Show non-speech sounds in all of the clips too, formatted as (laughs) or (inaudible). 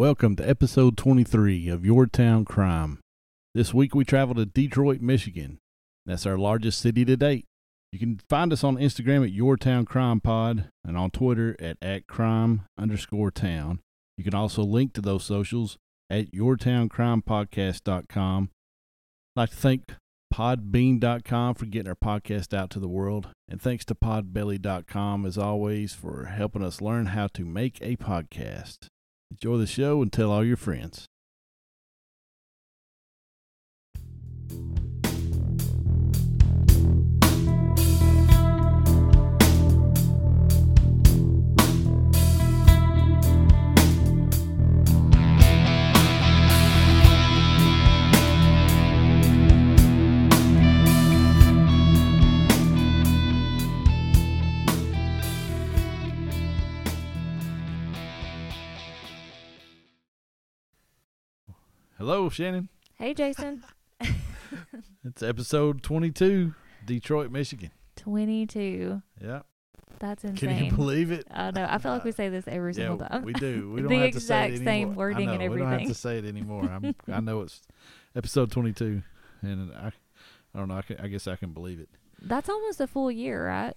Welcome to episode 23 of Your Town Crime. This week we travel to Detroit, Michigan. That's our largest city to date. You can find us on Instagram at Your Town Crime Pod and on Twitter at, at crime underscore town. You can also link to those socials at yourtowncrimepodcast.com. I'd like to thank podbean.com for getting our podcast out to the world. And thanks to podbelly.com, as always, for helping us learn how to make a podcast. Enjoy the show and tell all your friends. Hello, Shannon. Hey, Jason. (laughs) It's episode 22, Detroit, Michigan. 22. Yeah. That's insane. Can you believe it? I know. I feel like we say this every Yeah, single time. we do. (laughs) We don't The have to say it exact same anymore. wording I and know, We don't have to say it anymore. I'm, (laughs) I know it's episode 22, and I, I don't know. I, can, I guess I can believe it. That's almost a full year, right?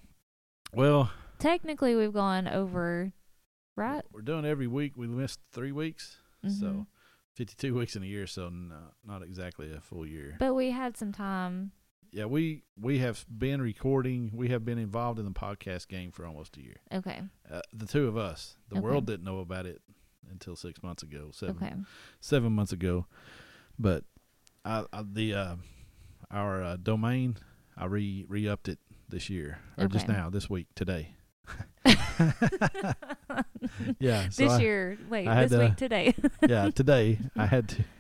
Well, Technically, we've gone over, right? we're doing every week. We missed three weeks, Mhm. so 52 weeks in a year. So not, not exactly a full year. But we had some time. yeah, we we have been recording. We have been involved in the podcast game for almost a year. Okay. Uh, the two of us. The Okay. world didn't know about it until six months ago. Seven Okay. seven months ago. But I, I the uh, our uh, domain I re re upped it this year or just now this week today. (laughs) yeah, so this I- year, wait, this to- week today. (laughs) yeah, today I had to. (laughs)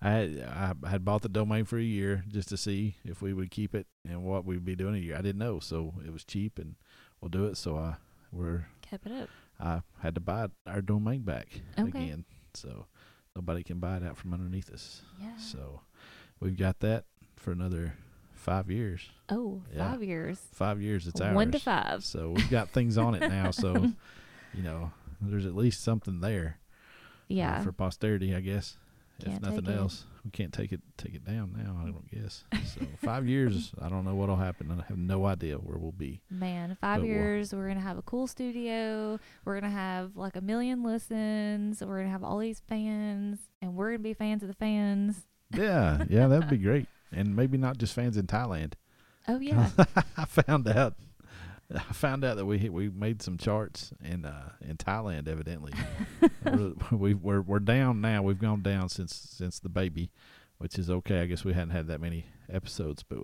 I had I had bought the domain for a year just to see if we would keep it and what we'd be doing a year. I didn't know, so it was cheap and we'll do it. So I we're Kept it up. I had to buy our domain back Okay. again, so nobody can buy it out from underneath us. Yeah. So we've got that for another five years. Oh, Yeah. five years. Five years, it's ours. One to five. So we've got things on it now. So (laughs) you know, there's at least something there. uh, Yeah. for posterity, I guess. if Can't nothing take it. else, we can't take it take it down now. I don't guess. So five years, I don't know what'll happen. I have no idea where we'll be. Man, five But we'll- years, we're gonna have a cool studio. We're gonna have like a million listens. We're gonna have all these fans, and we're gonna be fans of the fans. Yeah, yeah, that'd be (laughs) great. And maybe not just fans in Thailand. Oh yeah, (laughs) I found out. I found out that we we made some charts in uh, in Thailand. Evidently, (laughs) we're, we, we're we're down now. We've gone down since since the baby, which is okay. I guess we hadn't had that many episodes, but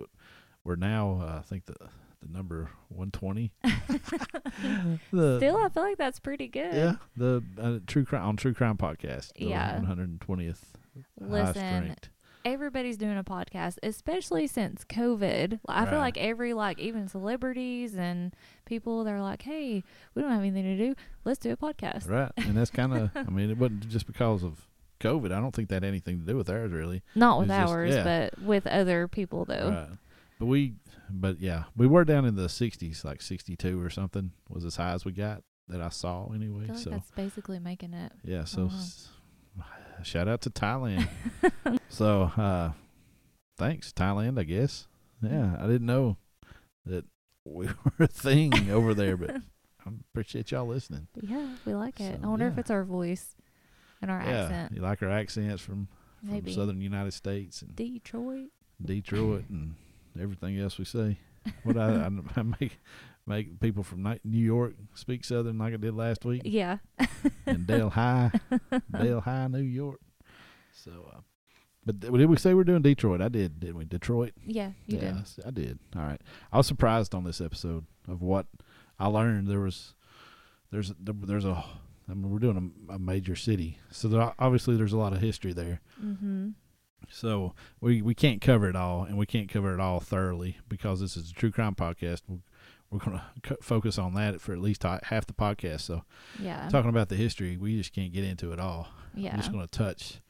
we're now. Uh, I think the the number one twenty. (laughs) the still, I feel like that's pretty good. yeah the uh, true crime on True Crime podcast. Yeah. one hundred and twentieth highest Listen, ranked. Everybody's doing a podcast, especially since COVID. I feel like every like even celebrities and people they're like, "Hey, we don't have anything to do. Let's do a podcast." Right, and that's (laughs) kind of. I mean, it wasn't just because of COVID. I don't think that had anything to do with ours really. Not with It's just- ours, yeah. but with other people though. Right. But we, but yeah, we were down in the 60s, like 62 or something was as high as we got that I saw I anyway. like So that's basically making it. yeah, so uh-huh. wow. Shout out to Thailand. (laughs) so uh thanks Thailand, I guess. Yeah, I didn't know that we (laughs) were a thing over there, but (laughs) I appreciate y'all listening. Yeah, we like it. So, I wonder if it's our voice and our yeah, accent. you like our accents from, from Maybe southern United States and Detroit. Detroit and everything else we say. What I, I, I make make people from New York speak Southern like I did last week Yeah. in Delhi, (laughs) Delhi, New York. So, uh, but th- did we say we're doing Detroit? I did, didn't we? Detroit. Yeah, you yeah, did. I did. All right. I was surprised on this episode of what I learned. There was, there's, there's a. I mean, we're doing a, a major city, so there, obviously there's a lot of history there. Mm-hmm. So we we can't cover it all, and we can't cover it all thoroughly because this is a true crime podcast. We're, we're going (laughs) to c- focus on that for at least ha- half the podcast. So Yeah. talking about the history, we just can't get into it all. yeah. I'm just going to touch,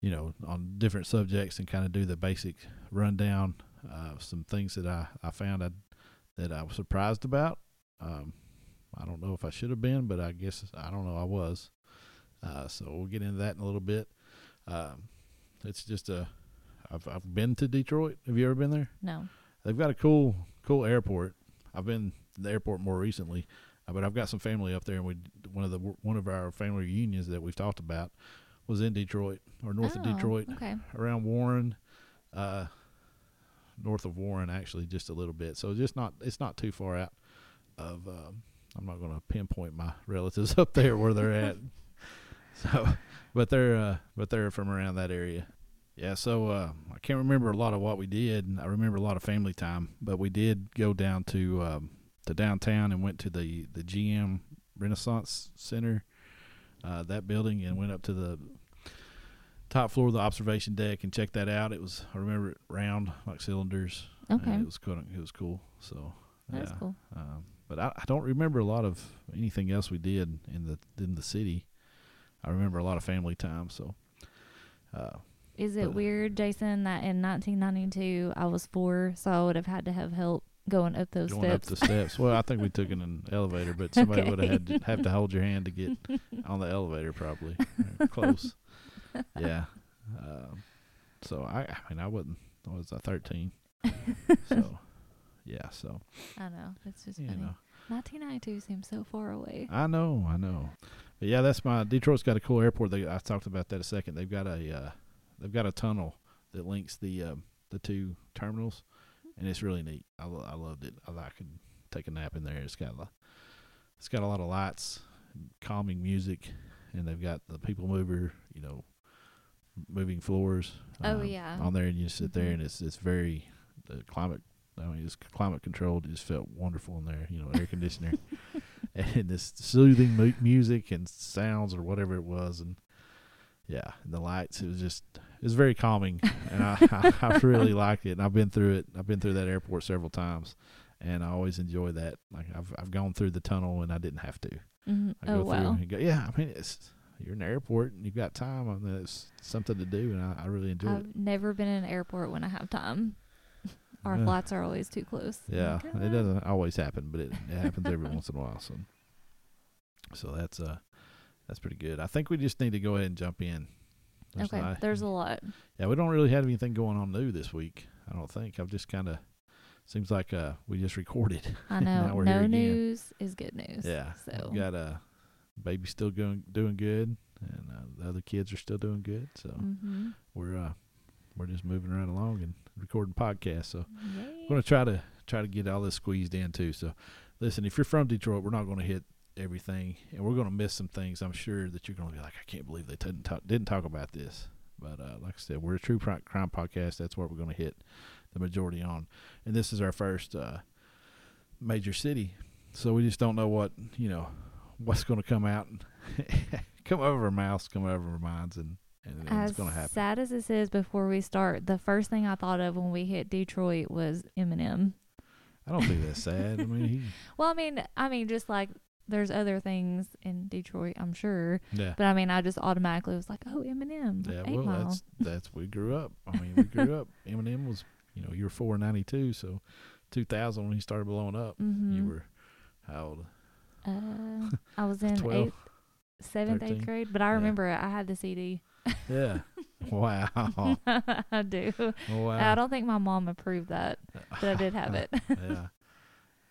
you know, on different subjects and kind of do the basic rundown. Uh, some things that I I found I, that I was surprised about. Um, I don't know if I should have been, but I guess I don't know. I was. Uh, so we'll get into that in a little bit. Um, it's just a. I've I've been to Detroit. Have you ever been there? No. They've got a cool cool airport. I've been to the airport more recently, uh, but I've got some family up there, and we one of the one of our family reunions that we've talked about was in Detroit or north of Oh, Detroit, Okay. around Warren, uh, north of Warren actually, just a little bit. So just not it's not too far out of. Um, I'm not going to pinpoint my (laughs) relatives up there where they're at. (laughs) So, but they're uh, but they're from around that area. Yeah, so uh, I can't remember a lot of what we did. I remember a lot of family time, but we did go down to um, to downtown and went to the the GM Renaissance Center, uh, that building, and went up to the top floor of the observation deck and checked that out. It was I remember it round like cylinders. and Okay. it was cool. It was cool. So That's yeah. cool. Um, but I, I don't remember a lot of anything else we did in the in the city. I remember a lot of family time. So. Uh, Is it but- weird, Jason, that in 1992 I was four, so I would have had to have help going up those going steps? Going up the steps. Well, I think we took in an (laughs) elevator, but somebody would have had to have to hold your hand to get (laughs) on the elevator, probably close. Yeah. Um, so I, I mean, I wasn't. I was uh, thirteen. so, yeah. So (laughs) I know. It's just you funny. know, 1992 seems so far away. I know, I know. But yeah, that's my Detroit's got a cool airport. They, I talked about that a second. They've got a uh, they've got a tunnel that links the um, the two terminals, and it's really neat. I, lo- I loved it. I, I could take a nap in there. It's got a, it's got a lot of lights, calming music, and they've got the people mover. You know, moving floors. Oh, um, yeah. on there, and you sit there, Mhm. and it's it's very the climate. I mean, it's climate controlled. It just felt wonderful in there. You know, air conditioner (laughs) and this soothing mu- music and sounds or whatever it was, and yeah, and the lights. It was just was very calming, and I, (laughs) I I really liked it. And I've been through it. I've been through that airport several times, and I always enjoy that. Like I've I've gone through the tunnel and I didn't have to. hmm I Oh go through wow. and go. Yeah, I mean it's you're in the airport and you've got time, and it's something to do, and I, I really enjoy it. I've never been in an airport when I have time. (laughs) Our Yeah. flights are always too close. Yeah, it doesn't always happen, but it, it happens every once in a while. So, so that's uh, that's pretty good. I think we just need to go ahead and jump in. There's Okay, not- there's a lot. yeah, we don't really have anything going on new this week. I don't think. I've just kind of seems like uh we just recorded. I (laughs) Now know. we're no news is good news. yeah, So we've got uh, baby still going doing good, and uh, the other kids are still doing good. So hmm we're uh we're just moving right along and recording podcasts. So Yay. I'm gonna try to try to get all this squeezed in too. So, listen, if you're from Detroit, we're not gonna hit everything, and we're gonna miss some things. I'm sure that you're gonna be like, I can't believe they didn't talk, didn't talk about this. But uh, like I said, we're a true crime podcast. That's what we're gonna hit the majority on, and this is our first uh, major city, so we just don't know what you know what's gonna come out and (laughs) come over our mouths, come over our minds, and and As it's gonna happen. sad as this is, before we start, the first thing I thought of when we hit Detroit was Eminem. I don't think that's sad. I mean, he, (laughs) Well, I mean, I mean, just like there's other things in Detroit, I'm sure, yeah. but I mean, I just automatically was like, oh, Eminem, Yeah, well, Mile. that's that's we grew up. I mean, we grew up. (laughs) Eminem was, you know, you were four ninety two, so two thousand when he started blowing up, hmm you were how old? Uh, I was (laughs) in 12, eighth, seventh, 13? eighth grade, but I remember. I had the CD. Yeah. (laughs) wow. I do. wow. I don't think my mom approved that, but I did have it. yeah.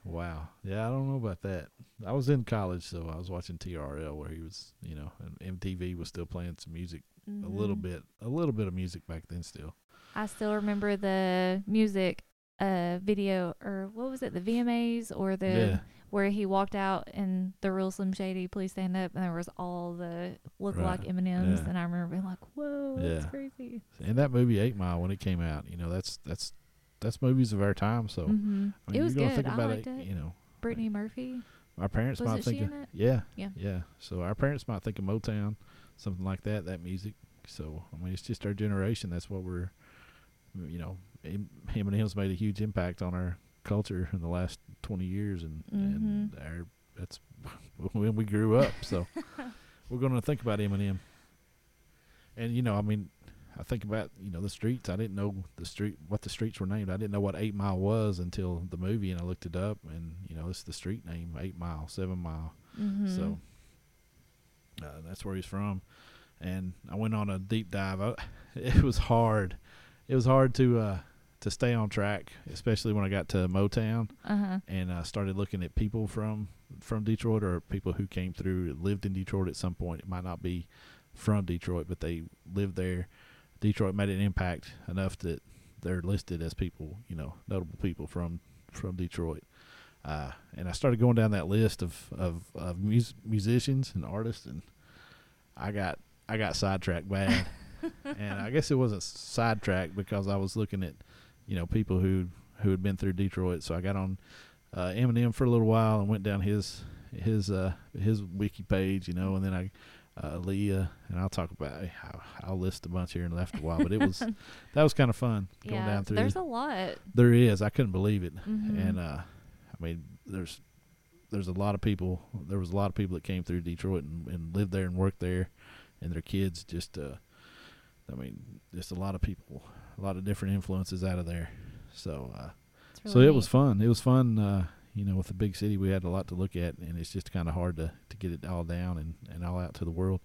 Wow. Yeah, I don't know about that. I was in college, so I was watching TRL where he was, you know, and MTV was still playing some music, a little Mhm. bit, a little bit of music back then still. I still remember the music uh video or what was it the VMAs or the yeah. where he walked out and the real Slim Shady please stand up and there was all the look like Right. M&Ms Yeah. and I remember being like whoa that's Yeah. crazy And that movie Eight Mile when it came out, you know, that's that's that's movies of our time. So hmm I mean, it was you're gonna good think I about liked it, it you know. Brittany Murphy Our parents Was might think, of, yeah, Yeah. yeah. So our parents might think of Motown, something like that, that music. So I mean, it's just our generation. That's what we're, you know, and him's made a huge impact on our culture in the last twenty years, and and Mhm. our that's (laughs) when we grew up. So (laughs) we're gonna think about Eminem. And you know, I mean, I think about you know the streets. I didn't know the street what the streets were named. I didn't know what Eight Mile was until the movie, and I looked it up, and you know, it's the street name Eight Mile, Seven Mile. hmm So, Uh, that's where he's from, and I went on a deep dive. I, (laughs) it was hard. It was hard to uh, to stay on track, especially when I got to Motown Uh huh. and uh, started looking at people from from Detroit or people who came through lived in Detroit at some point. It might not be from Detroit, but they lived there. Detroit made an impact enough that they're listed as people, you know, notable people from from Detroit. Uh, and I started going down that list of of, of mus- musicians and artists, and I got I got sidetracked bad. (laughs) and I guess it wasn't sidetracked because I was looking at, you know, people who who had been through Detroit. So I got on uh, Eminem for a little while and went down his his uh, his wiki page, you know, and then I uh, Leah, and I'll talk about I'll, I'll list a bunch here in left a while, but it was (laughs) that was kind of fun going Yeah. down through. There's a lot. there is, I couldn't believe it, Mhm. and uh, I mean, there's there's a lot of people. There was a lot of people that came through Detroit and, and lived there and worked there, and their kids just. Uh, I mean, just a lot of people, a lot of different influences out of there. So, uh, It's so really it was fun. It was fun. Uh, you know, with the big city, we had a lot to look at, and it's just kind of hard to, to get it all down and, and all out to the world.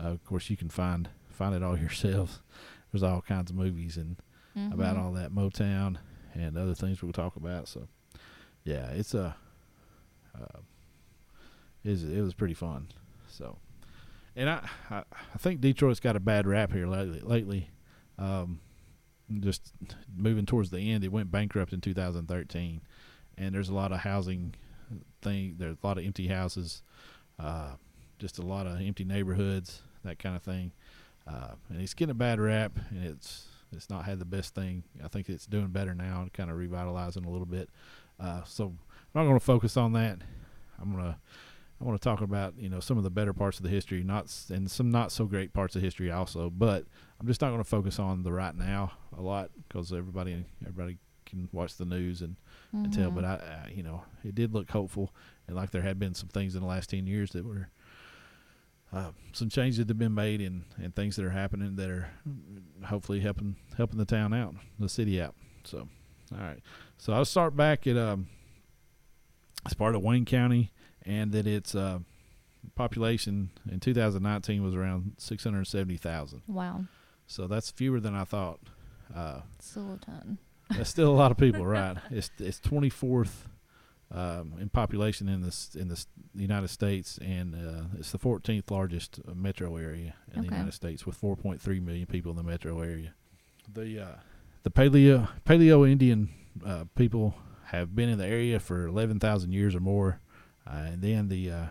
Uh, of course, you can find find it all (laughs) yourselves. There's all kinds of movies and about Mhm. all that Motown and other things we'll talk about. So, yeah, it's a uh, is it was pretty fun. So, and I, I I think Detroit's got a bad rap here lately. Lately, um, just moving towards the end, it went bankrupt in 2013, and there's a lot of housing thing. There's a lot of empty houses, uh, just a lot of empty neighborhoods, that kind of thing. Uh, and it's getting a bad rap, and it's it's not had the best thing. I think it's doing better now and kind of revitalizing a little bit. Uh, so I'm not going to focus on that. I'm gonna I want to talk about you know some of the better parts of the history, not and some not so great parts of history also. But I'm just not going to focus on the right now a lot because everybody everybody can watch the news and, tell. Mhm. But I, I you know it did look hopeful and like there had been some things in the last ten years that were. Uh, some changes that have been made and, and things that are happening that are hopefully helping helping the town out, the city out. So, all right. So I'll start back at um, it's part of Wayne County, and that its uh, population in 2019 was around 670,000. Wow. So that's fewer than I thought. Uh, Still a ton. That's still a lot of people, right? It's it's 24th um, in population in this in this the United States, and uh, it's the 14th largest metro area in the United States, with 4.3 million people in the metro area. The uh, the paleo paleo Indian uh, people have been in the area for 11,000 years or more, uh, and then the uh,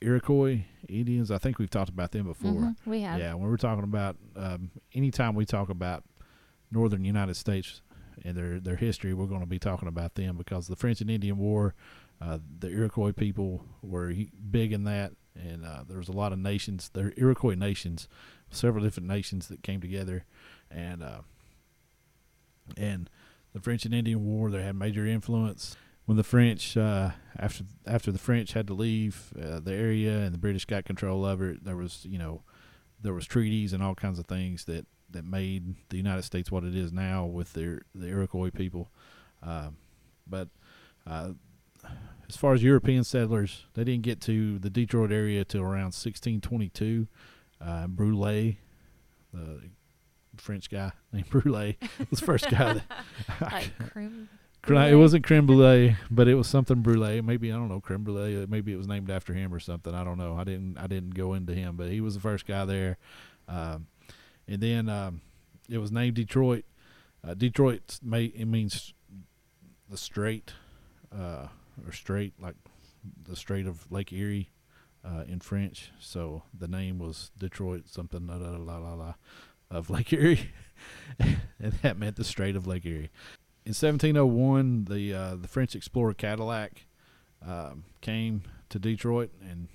Iroquois Indians. I think we've talked about them before. Mhm. We have. Yeah, when we're talking about um, anytime we talk about northern United States and their their history, we're going to be talking about them because the French and Indian War, uh, the Iroquois people were big in that, and uh, there was a lot of nations, the Iroquois nations, several different nations that came together, and uh, and the French and Indian War, they had major influence. When the French, uh, after after the French had to leave uh, the area and the British got control of it, there was you know there was treaties and all kinds of things that, that made the United States what it is now with their the Iroquois people. Um, but uh, as far as European settlers, they didn't get to the Detroit area till around 1622. Uh, Brule, the French guy (laughs) named Brule, was the first guy. That, (laughs) like (laughs) cream. Cre- It wasn't creme brulee, but it was something brulee. Maybe I don't know creme brulee. uh, Maybe it was named after him or something. I don't know. I didn't. I didn't go into him, but he was the first guy there. Um, and then um, it was named Detroit. Uh, Detroit may it means the strait, uh, or strait like the Strait of Lake Erie uh, in French. So the name was Detroit something la la la la la of (laughs) Lake Erie, (laughs) and that meant the Strait of Lake Erie in 1701, the uh, the French explorer Cadillac um, came to Detroit, and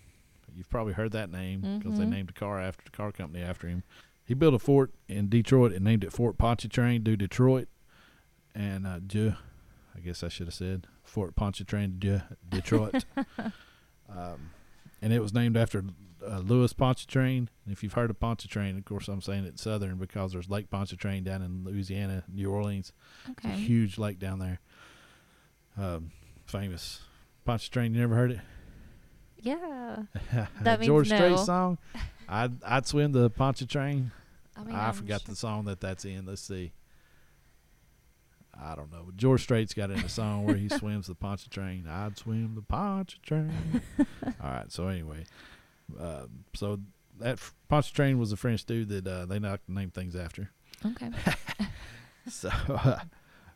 you've probably heard that name because they Mhm. named a car after the car company after him. He built a fort in Detroit and named it Fort Pontchartrain du Detroit, and uh, I guess I should have said Fort Pontchartrain de Detroit. (laughs) um, and it was named after uh, Louis Pontchartrain. And if you've heard of Pontchartrain, of course, I'm saying it's southern because there's Lake Pontchartrain down in Louisiana, New Orleans. It's a huge lake down there. Um, famous Pontchartrain. You never heard it? Yeah. (laughs) that means George Strait song. (laughs) I'd I'd swim the Pontchartrain. I mean, I I'm forgot sh- the song that that's in. Let's see. I don't know. George Strait's got in a song where he (laughs) swims the Pontchartrain. I'd swim the Pontchartrain. (laughs) All right. So anyway, uh, so that Pontchartrain was a French dude that uh, they knocked name things after. Okay. (laughs) So,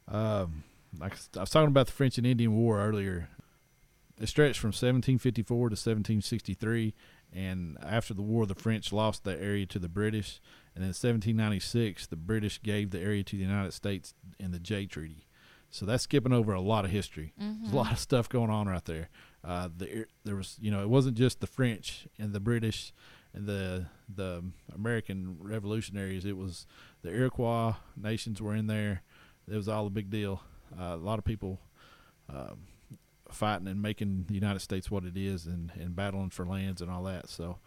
um, like I was talking about the French and Indian War earlier. It stretched from 1754 to 1763, and after the war, the French lost the area to the British. And in 1796, the British gave the area to the United States in the Jay Treaty. So that's skipping over a lot of history. There's Mhm. a lot of stuff going on right there. Uh, the there was, you know, it wasn't just the French and the British and the the American revolutionaries. It was the Iroquois nations were in there. It was all a big deal. Uh, a lot of people um, fighting and making the United States what it is, and, and battling for lands and all that. So,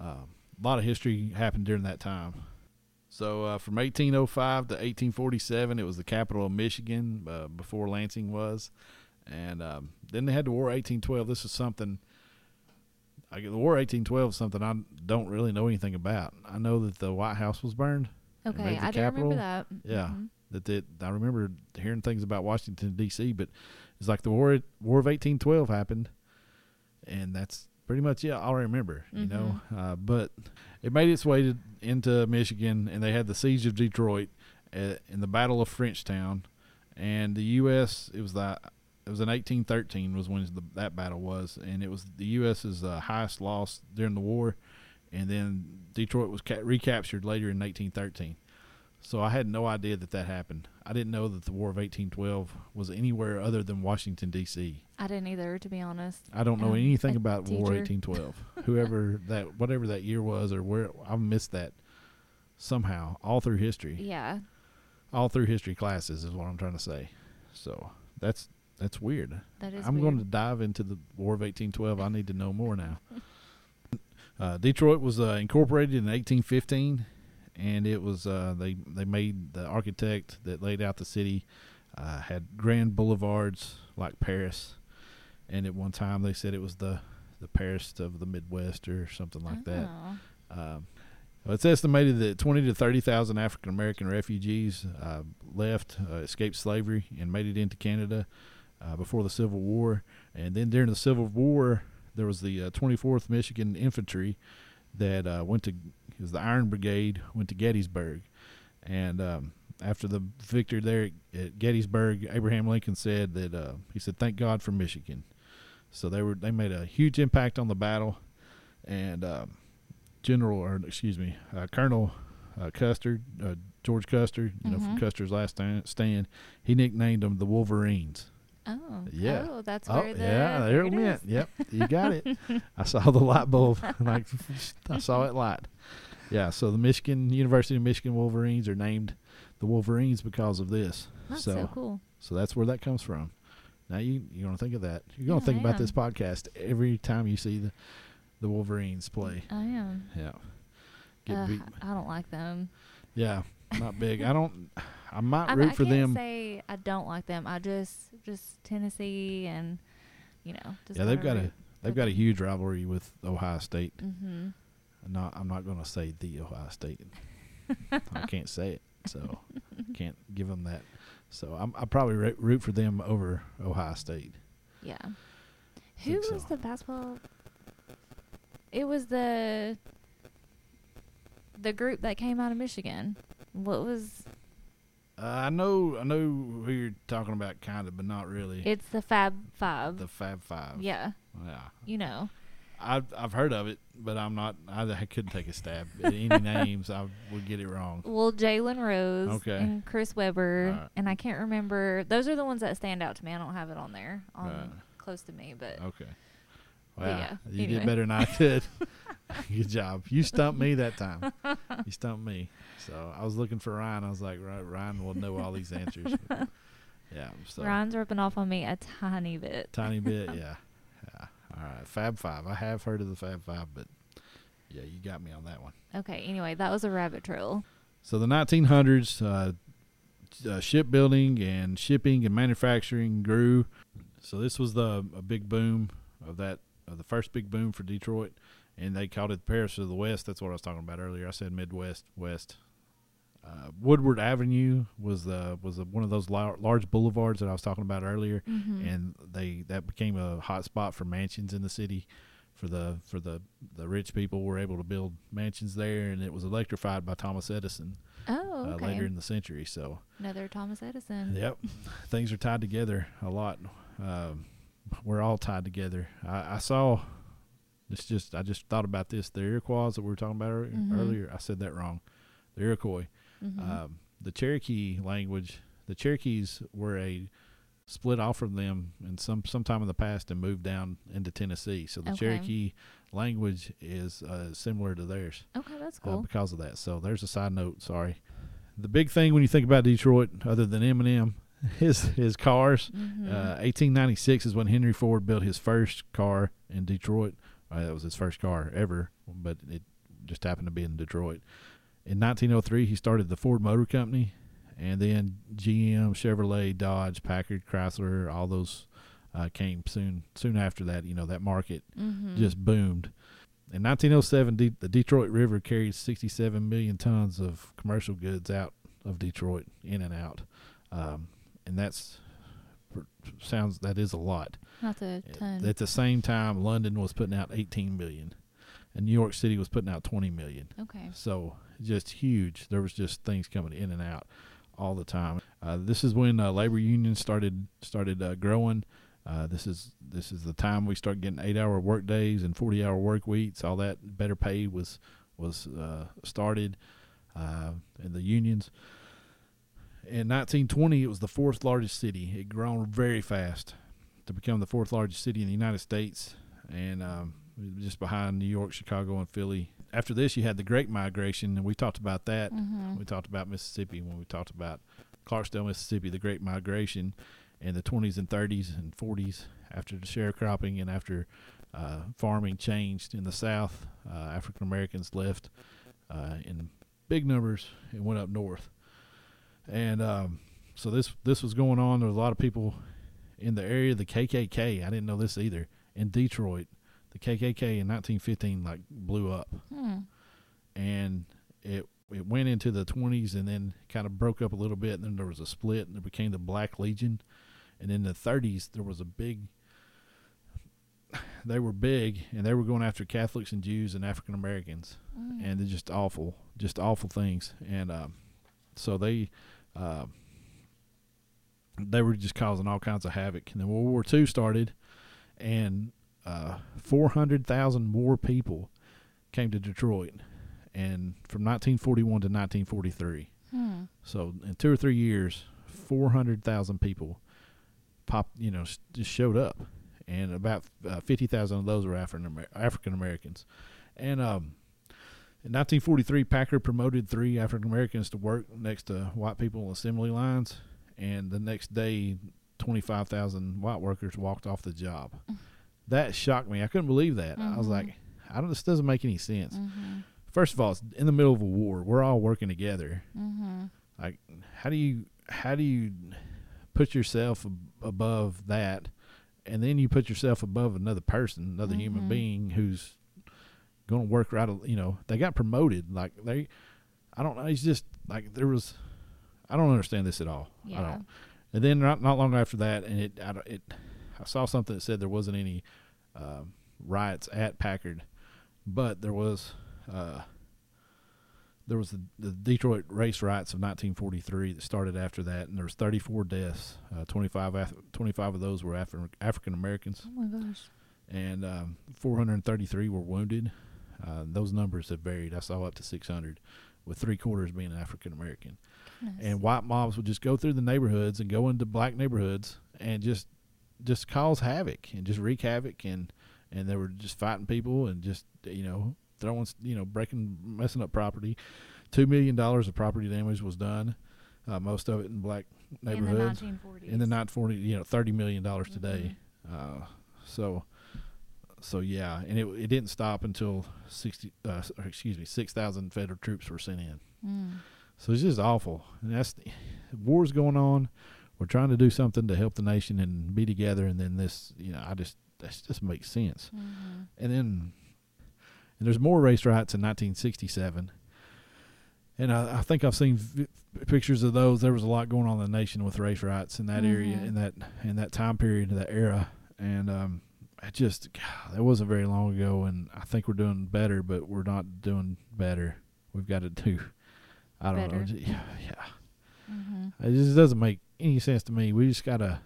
um, a lot of history happened during that time. So, uh, from 1805 to 1847, it was the capital of Michigan uh, before Lansing was, and um, then they had the War of 1812. This is something. I, the War of 1812 is something I don't really know anything about. I know that the White House was burned. Okay, I do remember that. Yeah. Mhm. That that I remember hearing things about Washington D.C., but it's like the war War of 1812 happened, and that's pretty much yeah All I remember, you know. Uh, but it made its way to, into Michigan, and they had the siege of Detroit uh, in the Battle of Frenchtown, and the U.S. It was the it was in 1813 was when the, that battle was, and it was the U.S.'s uh, highest loss during the war, and then Detroit was ca- recaptured later in 1813. So I had no idea that that happened. I didn't know that the War of 1812 was anywhere other than Washington D.C. I didn't either, to be honest. I don't know Um, anything about War 1812. (laughs) Whoever that, whatever that year was, or where I've missed that somehow all through history, Yeah. all through history classes is what I'm trying to say. So that's that's weird. That is I'm weird. going to dive into the War of 1812. I need to know more now. (laughs) Uh, Detroit was uh, incorporated in 1815, and it was uh, they they made the architect that laid out the city uh, had grand boulevards like Paris, and at one time they said it was the the Paris of the Midwest or something like that. Oh. Um, it's estimated that 20 to 30,000 African American refugees uh, left, uh, escaped slavery, and made it into Canada uh, before the Civil War. And then during the Civil War, there was the uh, 24th Michigan Infantry that uh, went to, it was the Iron Brigade, went to Gettysburg. And um, after the victory there at Gettysburg, Abraham Lincoln said that, uh, he said, thank God for Michigan. So they were they made a huge impact on the battle, and um, General or excuse me, uh, Colonel uh, Custer, uh, George Custer, you know from Mhm. Custer's Last stand, he nicknamed them the Wolverines. Oh. Yeah. Oh, that's Oh where the yeah, there it it went. Yep, you (laughs) got it. I saw the light bulb, (laughs) like (laughs) I saw it light. Yeah, so the Michigan University of Michigan Wolverines are named the Wolverines because of this. That's so so cool. so that's where that comes from. Now you you're gonna think of that. You're gonna Yeah, think I about this podcast every time you see the the Wolverines play. I am. Yeah. Get Ugh, beat. I don't like them. Yeah, not big. I don't. I might I, root I for them. say I don't like them. I just just Tennessee and you know. Just yeah, they've got a they've got a huge rivalry with Ohio State. Mm-hmm. I'm not I'm not going to say the Ohio State. I (laughs) can't say it, so (laughs) can't give them that. So I'm I probably root for them over Ohio State. Yeah. Who was so. the basketball? It was the the group that came out of Michigan. What was Uh, I know I know who you're talking about, kind of, but not really. it's the Fab Five? the Fab Five. yeah, Yeah. you know. I've I've heard of it, but I'm not. I, I couldn't take a stab at any (laughs) names. I would get it wrong. Well, Jalen Rose Okay. and Chris Webber, Alright. and I can't remember. Those are the ones that stand out to me. I don't have it on there, on Right. close to me, but Okay. Wow. yeah, you anyway. did better than I (laughs) did. (laughs) Good job. You stumped me that time. You stumped me. So I was looking for Ryan. I was like, right, Ryan will know all these answers. But (laughs) yeah. So Ryan's ripping off on me a tiny bit. tiny bit. Yeah. Yeah. All right. Fab Five. I have heard of the Fab Five, but yeah, you got me on that one. Okay, anyway, that was a rabbit trail. So the 1900s, uh, uh, shipbuilding and shipping and manufacturing grew. So this was the a big boom of that the first big boom for Detroit, and they called it the Paris of the West. That's what I was talking about earlier. I said Midwest West. Uh, Woodward Avenue was the was the, one of those lar- large boulevards that I was talking about earlier, Mhm. and they that became a hot spot for mansions in the city. For the for the the rich people were able to build mansions there, and it was electrified by Thomas Edison oh, uh, later in the century. So Another Thomas Edison. Yep, things are tied together a lot. Um, we're all tied together. I, I saw. It's just I just thought about this. The Iroquois that we were talking about earlier, Mhm. earlier I said that wrong. The Iroquois, Mhm. um, the Cherokee language. The Cherokees were a split off from them in some sometime in the past and moved down into Tennessee. So the Okay. Cherokee language is uh, similar to theirs okay, that's uh, cool. because of that. So there's a side note. Sorry. The big thing when you think about Detroit, other than Eminem, (laughs) is his cars. Mhm. Uh, 1896 is when Henry Ford built his first car in Detroit. Uh, that was his first car ever, but it just happened to be in Detroit. In 1903, he started the Ford Motor Company, and then GM, Chevrolet, Dodge, Packard, Chrysler, all those uh, came soon. Soon after that, you know that market Mhm. just boomed. In 1907, De- the Detroit River carried 67 million tons of commercial goods out of Detroit, in and out, um, and that's sounds that is a lot. not a ton. At the same time, London was putting out 18 million, and New York City was putting out 20 million. okay. So just huge. There was just things coming in and out all the time. Uh, this is when uh, labor unions started started uh, growing. Uh, this is this is the time we start getting eight hour work days and 40 hour work weeks. All that better pay was was uh, started uh, in the unions. In 1920, it was the fourth largest city. It grown very fast to become the fourth largest city in the United States, and um, just behind New York, Chicago, and Philly. After this, you had the Great Migration, and we talked about that. Mhm. We talked about Mississippi when we talked about Clarksdale, Mississippi, the Great Migration in the 20s and 30s and 40s after the sharecropping and after uh, farming changed in the South. Uh, African Americans left uh, in big numbers and went up north. And um, so this this was going on. There was a lot of people in the area. The KKK, I didn't know this either. In Detroit, the KKK in 1915 like blew up Hmm. and it it went into the 20s and then kind of broke up a little bit and then there was a split and it became the Black Legion and in the 30s there was a big they were big and they were going after Catholics and Jews and African Americans Mm. and they're just awful just awful things and um, so they uh, they were just causing all kinds of havoc. And then World War II started and uh, 400,000 more people came to Detroit and from 1941 to 1943 Hmm. so in two or three years 400,000 people popped you know just showed up. And about uh, 50,000 of those were African African Americans. And um in 1943 Packard promoted three African Americans to work next to white people on assembly lines and the next day 25,000 white workers walked off the job. That shocked me. I couldn't believe that. I was like I don't this doesn't make any sense. Mhm. first of all it's in the middle of a war. We're all working together. Mhm. like how do you how do you put yourself ab- above that and then you put yourself above another person another human Mhm. being who's going to work right you know they got promoted like they i don't know it's just like there was i don't understand this at all Yeah. i don't and then not not long after that and it i, it, I saw something that said there wasn't any um, riots at packard but there was uh, there was the, the Detroit race riots of 1943 that started after that, and there was 34 deaths. Uh, 25, Af- 25 of those were Afri- African Americans, Oh my gosh. and um, 433 were wounded. Uh, those numbers have varied. I saw up to 600, with three quarters being African American. Goodness. And white mobs would just go through the neighborhoods and go into black neighborhoods and just just cause havoc and just wreak havoc and and they were just fighting people and just you know throwing you know breaking messing up property. Two million dollars of property damage was done, uh, most of it in black neighborhoods. In the 1940s. In the 1940, you know, thirty million dollars today. Uh, so, so yeah, and it it didn't stop until sixty. Uh, or excuse me, six thousand federal troops were sent in. Mm. So it's just awful. And that's the, war's going on. We're trying to do something to help the nation and be together, and then this, you know, I just that just makes sense. Mhm. And then and there's more race riots in 1967. And I, I think I've seen v- pictures of those. There was a lot going on in the nation with race riots in that area, Mhm. in that in that time period, that era. And um, it just God, (sighs) that wasn't very long ago. And I think we're doing better, but we're not doing better. We've got to do. I don't know. Better. Yeah, yeah. Mhm. It just doesn't make any sense to me. We just gotta,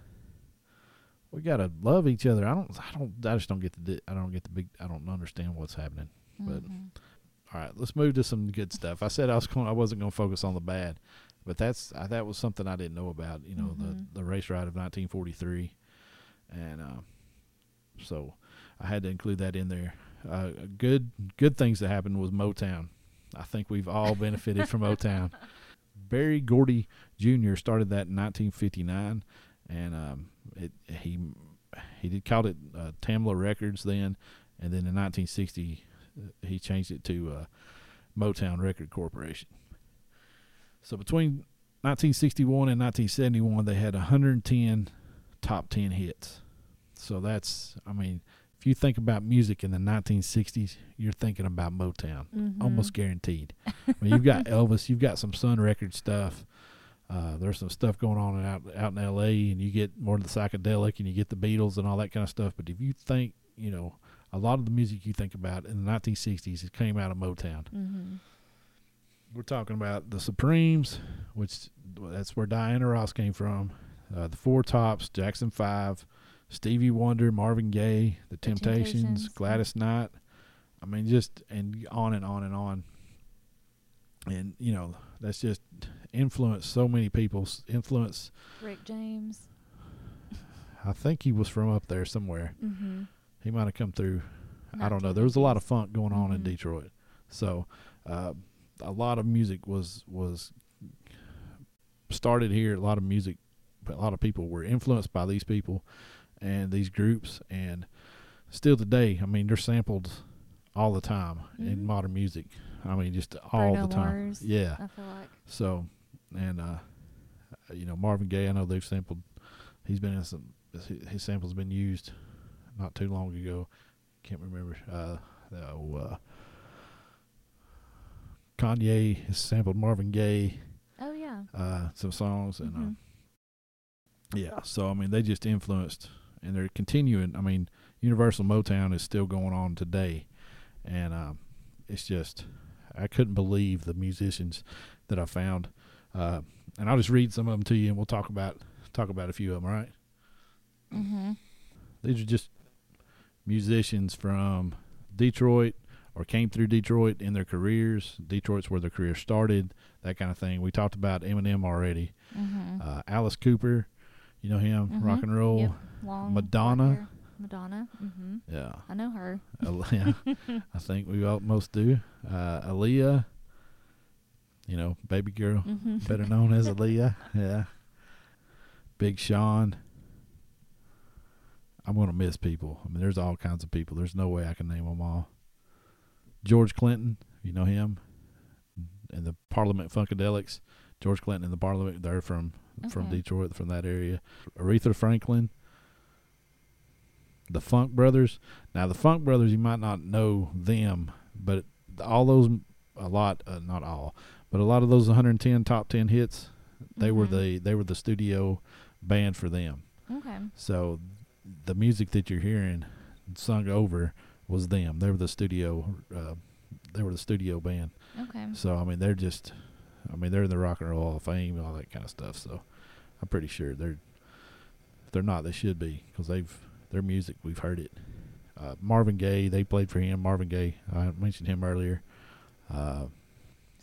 we gotta love each other. I don't, I don't, I just don't get the, di- I don't get the big, I don't understand what's happening. But- Mhm. All right, let's move to some good stuff. I said I was going, I wasn't going to focus on the bad, but that's I, that was something I didn't know about. You know, Mhm. the the race ride of 1943, and uh, so I had to include that in there. Uh, good good things that happened was Motown. I think we've all benefited from Motown. (laughs) Berry Gordy Jr. started that in 1959, and um, it he he did called it uh, Tamla Records then, and then in 1960 uh, he changed it to uh, Motown Record Corporation. So between 1961 and 1971, they had 110 top 10 hits. So that's, I mean, if you think about music in the 1960s, you're thinking about Motown Mhm. almost guaranteed. I mean, you've got (laughs) Elvis, you've got some Sun Record stuff. Uh, there's some stuff going on out out in L.A. and you get more of the psychedelic and you get the Beatles and all that kind of stuff. But if you think, you know, a lot of the music you think about in the 1960s, it came out of Motown. Mhm. We're talking about the Supremes, which that's where Diana Ross came from. Uh, the Four Tops, Jackson Five, Stevie Wonder, Marvin Gaye, The, Temptations, Temptations. Gladys Knight. I mean, just and on and on and on. And you know, that's just influenced so many people. Influence. Rick James. I think he was from up there somewhere. Mhm. He might have come through. I don't know. There was a lot of funk going on in Mhm. Detroit, so uh, a lot of music was was started here. A lot of music, a lot of people were influenced by these people and these groups, and still today, I mean, they're sampled all the time in Mhm. modern music. I mean, just all Bruno the time. Mars. Yeah. I feel like. So, and uh, you know Marvin Gaye, I know they've sampled. He's been in some. His, samples been used not too long ago. Can't remember. Uh, oh, uh, Kanye has sampled Marvin Gaye Oh yeah. uh, some songs, and Mhm. uh, yeah. So I mean, they just influenced, and they're continuing. I mean, Universal Motown is still going on today, and um, it's just I couldn't believe the musicians that I found. Uh, and I'll just read some of them to you, and we'll talk about talk about a few of them. All right, Mhm. these are just musicians from Detroit or came through Detroit in their careers. Detroit's where their career started, that kind of thing. We talked about Eminem already. Mhm. Uh, Alice Cooper, you know him, Mhm. rock and roll. Yep. Long Madonna. Madonna. Mhm. Yeah, I know her. (laughs) Aaliyah, I think we all most do. Uh, Aaliyah, you know, baby girl, Mhm. (laughs) better known as Aaliyah. Yeah. Big Sean. I'm gonna miss people. I mean, there's all kinds of people. There's no way I can name them all. George Clinton, you know him, and the Parliament Funkadelics. George Clinton and the Parliament, they're from from Okay. Detroit, from that area. Aretha Franklin, the Funk Brothers. Now, the Funk Brothers, you might not know them, but all those, a lot, uh, not all, but a lot of those 110 top 10 hits, they were Mhm. the they were the studio band for them. Okay. So the music that you're hearing sung over was them. They were the studio. Uh, they were the studio band. Okay. So I mean, they're just, I mean, they're in the Rock and Roll Hall of Fame and all that kind of stuff. So I'm pretty sure they're, if they're not, they should be because they've their music we've heard it. Uh, Marvin Gaye, they played for him. Marvin Gaye, I mentioned him earlier. Uh,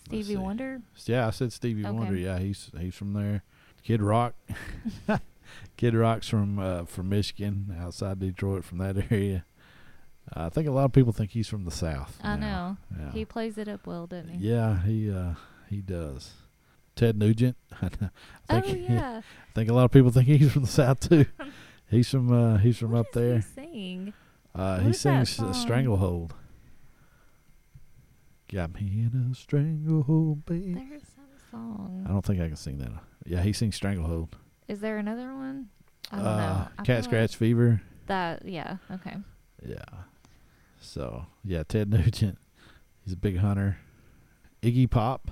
Stevie. Wonder. Yeah, I said Stevie Okay. Wonder. Yeah, he's he's from there. Kid Rock, (laughs) Kid Rock's from uh, from Michigan, outside Detroit, from that (laughs) area. I think a lot of people think he's from the South. I now. know. Yeah. He plays it up well, doesn't he? Yeah, he uh, he does. Ted Nugent. (laughs) I Oh think (laughs) yeah. I think a lot of people think he's from the South too. (laughs) he's from uh, he's from What up there. He sing. Uh, he sings uh? Stranglehold. Got me in a stranglehold, babe. There's some song. I don't think I can sing that. Yeah, he sings Stranglehold. Is there another one? I don't know. Uh, I feel Cat like Scratch Fever. That yeah. Okay. Yeah. So yeah, Ted Nugent. He's a big hunter. Iggy Pop.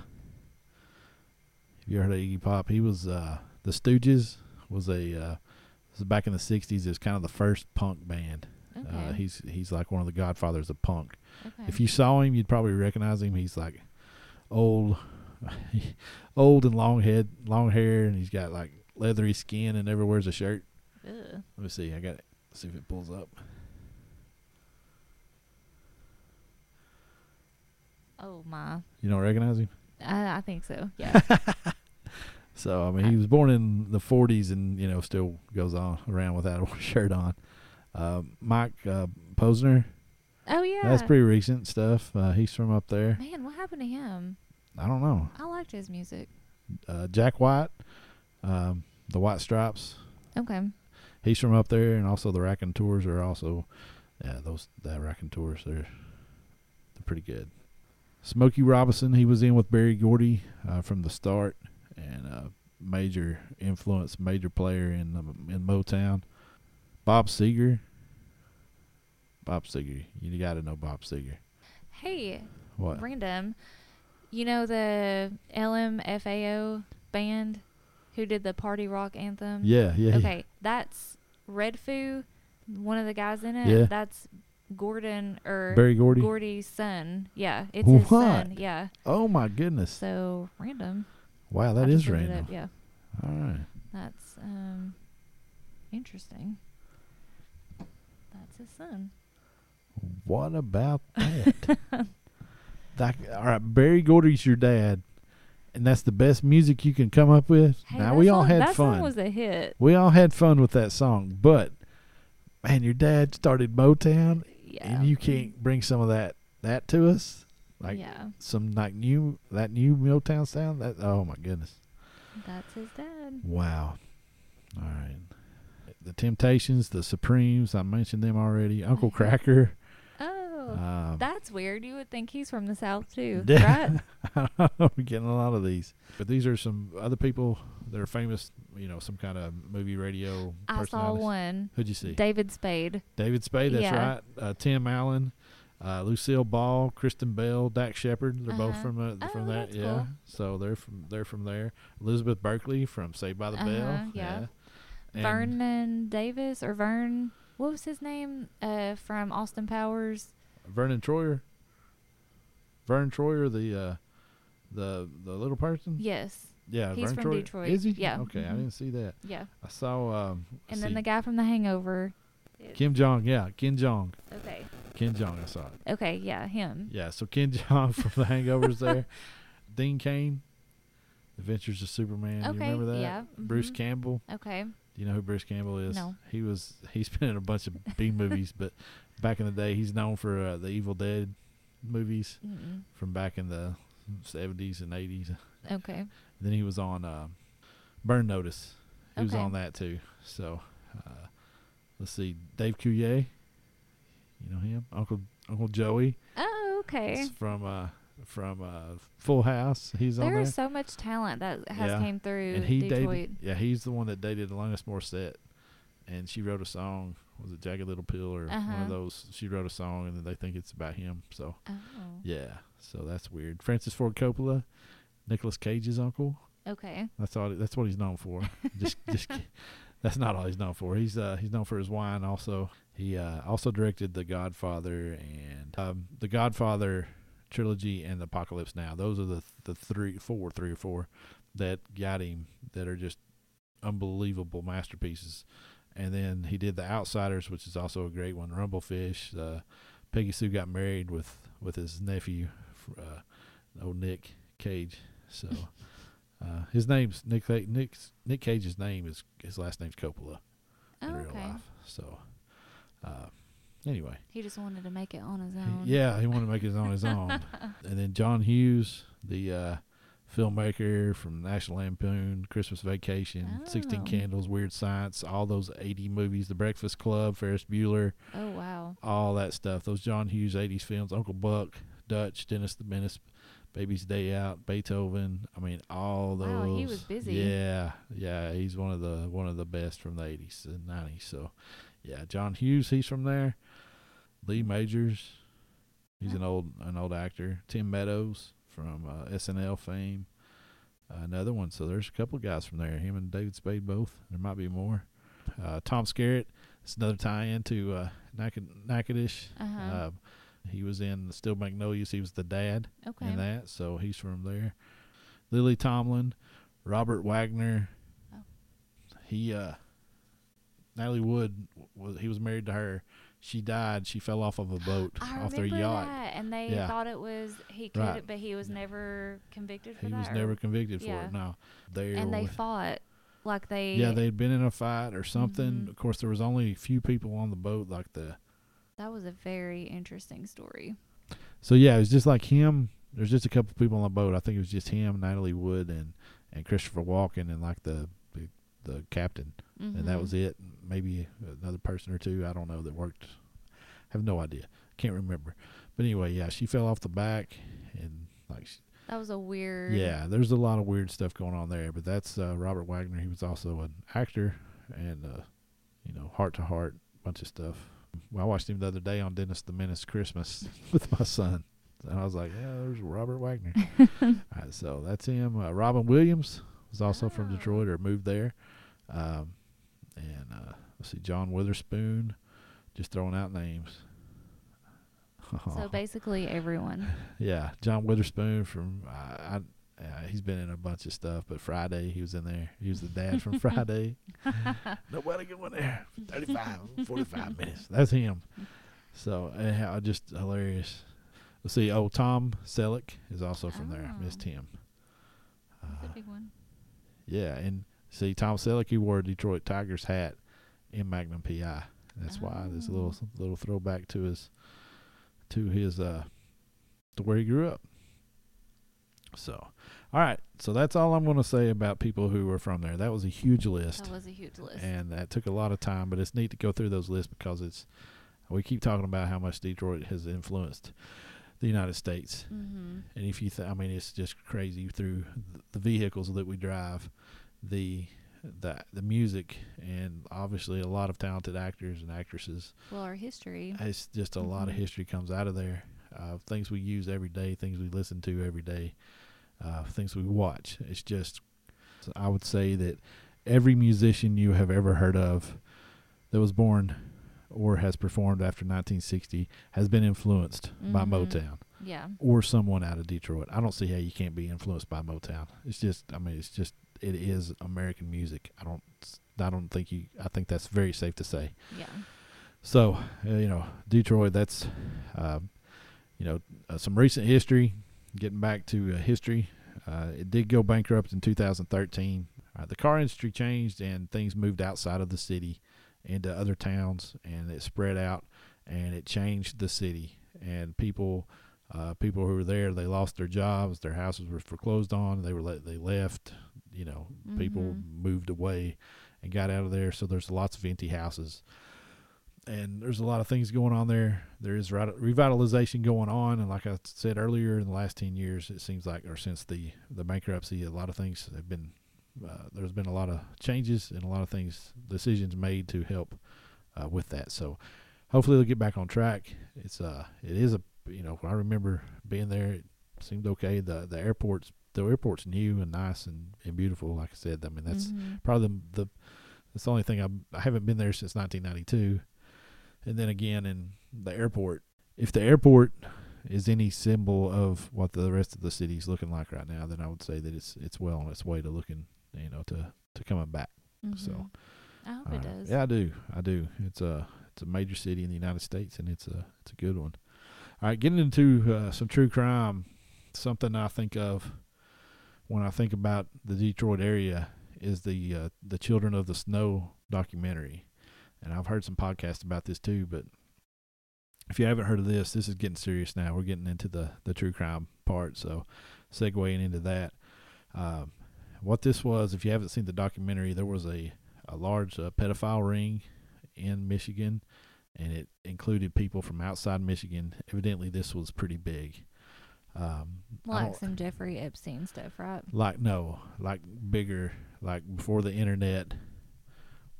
You heard of Iggy Pop? He was uh the Stooges was a uh was back in the sixties is kind of the first punk band. Okay. Uh he's he's like one of the godfathers of punk. okay. If you saw him you'd probably recognize him. He's like old (laughs) old and long head long hair and he's got like leathery skin and never wears a shirt. Ugh. Let me see. I got it. See if it pulls up. Oh my. You don't recognize him? I, I think so. Yeah. (laughs) So I mean, he was born in the '40s, and you know, still goes on around without a (laughs) shirt on. Uh, Mike uh, Posner, oh yeah. that's pretty recent stuff. Uh, he's from up there. Man, what happened to him? I don't know. I liked his music. Uh, Jack White, um, the White Stripes. Okay. He's from up there, and also the Raconteurs are also, yeah, those the Raconteurs. They're they're pretty good. Smokey Robinson, he was in with Berry Gordy uh, from the start, and uh, major influence, major player in in Motown. Bob Seger. Bob Seger, you got to know Bob Seger. Hey, What? random. You know the LMFAO band who did the party rock anthem? Yeah, yeah. yeah. Okay, that's Red Foo, one of the guys in it. Yeah. That's Gordon or Berry Gordy. Gordy's son. Yeah, it's his son. Yeah. Oh my goodness! So random. Wow, that is that just is looked it random. up, Yeah, All right. that's um interesting. That's his son. What about (laughs) that? that all right, Berry Gordy's your dad, and that's the best music you can come up with. Hey, now that we all had that fun. song was a hit. we all had fun with that song, but man, your dad started Motown, Yeah. and you can't bring some of that that to us, like yeah, some like new that new Motown sound. That oh my goodness, that's his dad. wow. All right, the Temptations, the Supremes. I mentioned them already. Uncle Kracker. Oh, Um, that's weird. You would think he's from the south too, (laughs) right? (laughs) We're getting a lot of these. But these are some other people that are famous, you know, some kind of movie radio I saw one. Who'd you see? David Spade. David Spade, that's Yeah. right. Uh, Tim Allen, uh, Lucille Ball, Kristen Bell, Dax Shepard. They're both Uh-huh. from uh, from Oh, that. that's Yeah. cool. So they're from they're from there. Elizabeth Berkley from Saved by the Bell. Uh-huh, yeah. And Vernon Davis or Vern. What was his name? Uh, from Austin Powers. Vernon Troyer. Verne Troyer, the uh, the the little person. Yes. Yeah, He's Vern from Troyer. Detroit. Is he? Yeah. Okay, I Mhm. didn't see that. Yeah. I saw. Um, And then the guy from The Hangover. Kim Jong, yeah, Kim Jong, Okay. Ken Jeong. I saw it. Okay. Yeah. Him. Yeah, so Ken Jeong (laughs) from The Hangovers there. Dean Cain, Adventures of Superman. You Okay, remember that? yeah, Bruce mhm. Campbell. Okay. Do you know who Bruce Campbell is? No. He was. He's been in a bunch of B (laughs) movies, but back in the day, he's known for uh, the Evil Dead movies Mm-mm. from back in the seventies and eighties. Okay. Then he was on uh, Burn Notice. He was on that too. So uh, let's see, Dave Coulier. You know him, Uncle Uncle Joey. Oh, okay. It's from uh from uh Full House. He's on There there. is so much talent that has Yeah. came through and he Detroit. dated yeah, he's the one that dated Alanis Morissette. And she wrote a song, was it Jagged Little Pill or one Uh-huh. of those? She wrote a song and then they think it's about him. So Oh. yeah. So that's weird. Francis Ford Coppola, Nicolas Cage's uncle. Okay. That's all that's what he's known for. (laughs) just just that's not all he's known for. He's uh he's known for his wine also. He uh also directed The Godfather and um The Godfather trilogy and Apocalypse Now. Those are the the three four three or four that got him that are just unbelievable masterpieces. And then he did The Outsiders, which is also a great one. Rumblefish. Uh, Peggy Sue got married with with his nephew, uh, old Nick Cage. So (laughs) uh, his name's Nick. Nick's, Nick Cage's name is his last name's Coppola in Oh, real okay. life. So uh, anyway, He just wanted to make it on his own. yeah, he wanted to make it on his own. (laughs) and then John Hughes, the uh, filmmaker from National Lampoon, Christmas Vacation, Sixteen Candles, Weird Science, all those eighty movies, The Breakfast Club, Ferris Bueller, Oh wow. all that stuff. Those John Hughes '80s films, Uncle Buck, Dutch, Dennis the Menace, Baby's Day Out, Beethoven. I mean, all those. Wow, he was busy. Yeah, yeah. He's one of the one of the best from the '80s and '90s. So, Yeah, John Hughes, he's from there. Lee Majors, he's an old an old actor. Tim Meadows from uh, SNL fame, uh, another one. So there's a couple of guys from there. Him and David Spade both. There might be more. Uh, Tom Skerritt, it's another tie-in to uh, Naked Nakedish. Uh-huh. Uh, he was in Steel Magnolias. He was the dad okay. in that, so he's from there. Lily Tomlin, Robert Wagner. Oh. He uh Natalie Wood was he was married to her. She died. She fell off of a boat I off their yacht. that, and they Yeah. thought it was he could, Right. but he was never convicted for He was never convicted for yeah. it. No, they and they fought like they. yeah they'd been in a fight or something. Mhm. Of course, there was only a few people on the boat, like the That was a very interesting story. so yeah it was just like him. There's just a couple people on the boat. I think it was just him, Natalie Wood, and and Christopher Walken, and like the the, captain. and that was it. Maybe another person or two. I don't know that worked. have no idea. Can't remember. But anyway, yeah, she fell off the back and like, she, That was a weird. yeah, there's a lot of weird stuff going on there. But that's uh, Robert Wagner. He was also an actor and uh, you know, Hart to Hart, bunch of stuff. Well, I watched him the other day on Dennis the Menace Christmas (laughs) with my son. And I was like, yeah, there's Robert Wagner. (laughs) Right, so that's him. Uh, Robin Williams was also from Oh. Detroit or moved there. Um, and uh, let's see, John Witherspoon. Just throwing out names. So (laughs) basically, everyone. yeah, John Witherspoon from uh, I. Uh, he's been in a bunch of stuff, but Friday he was in there. He was the dad from (laughs) Friday. (laughs) Nobody going there. 35, 45 minutes. That's him. So uh, just hilarious. Let's see. Oh, Tom Selleck is also from there. Oh. Missed him. That's Uh, a big one. yeah, and see, Tom Selleck, he wore a Detroit Tigers hat in Magnum PI. That's why there's a little Oh. little throwback to his to his uh to where he grew up. So, all right. So that's all I'm going to say about people who were from there. That was a huge list, That was a huge list. and that took a lot of time. But it's neat to go through those lists because it's we keep talking about how much Detroit has influenced the United States. mm-hmm. And if you, th- I mean, it's just crazy through the vehicles that we drive, the the the music, and obviously a lot of talented actors and actresses. Well, our history. It's just a lot of Mhm. history comes out of there. Uh, things we use every day, things we listen to every day, uh, things we watch. It's just, I would say that every musician you have ever heard of that was born or has performed after 1960 has been influenced by Mhm. Motown Yeah. or someone out of Detroit. I don't see how you can't be influenced by Motown. It's just, I mean, it's just, it is American music. I don't, I don't think you. I think that's very safe to say. Yeah. So, uh, you know, Detroit. That's, um, you know, uh, some recent history. Getting back to uh, history, uh, it did go bankrupt in 2013. Uh, the car industry changed and things moved outside of the city into other towns, and it spread out and it changed the city. And people, uh, people who were there, they lost their jobs, their houses were foreclosed on. They were let, they left. You know, people Mhm. moved away and got out of there. So there's lots of empty houses and there's a lot of things going on there. There is revitalization going on, and like I said earlier, in the last ten years, it seems like, or since the the bankruptcy, a lot of things have been. Uh, there's been a lot of changes and a lot of things, decisions made to help uh, with that. So hopefully they'll get back on track. It's uh, it is a you know I remember being there. Seemed okay. The the airport's the airport's new and nice and, and beautiful. Like I said, I mean that's Mhm. probably the, the that's the only thing I'm, I haven't been there since 1992. And then again in the airport, if the airport is any symbol of what the rest of the city's looking like right now, then I would say that it's it's well on its way to looking, you know, to to coming back. So, Mhm. I hope Uh, it does. Yeah, I do. I do. It's a it's a major city in the United States, and it's a it's a good one. All right, getting into uh, some true crime. Something I think of when I think about the Detroit area is the uh, the Children of the Snow documentary, and I've heard some podcasts about this too. But if you haven't heard of this, this is getting serious now. We're getting into the the true crime part, so segueing into that. Um, what this was, if you haven't seen the documentary, there was a a large uh, pedophile ring in Michigan, and it included people from outside Michigan. Evidently, this was pretty big. Um, like some Jeffrey Epstein stuff, right? like no, like bigger, like before the internet,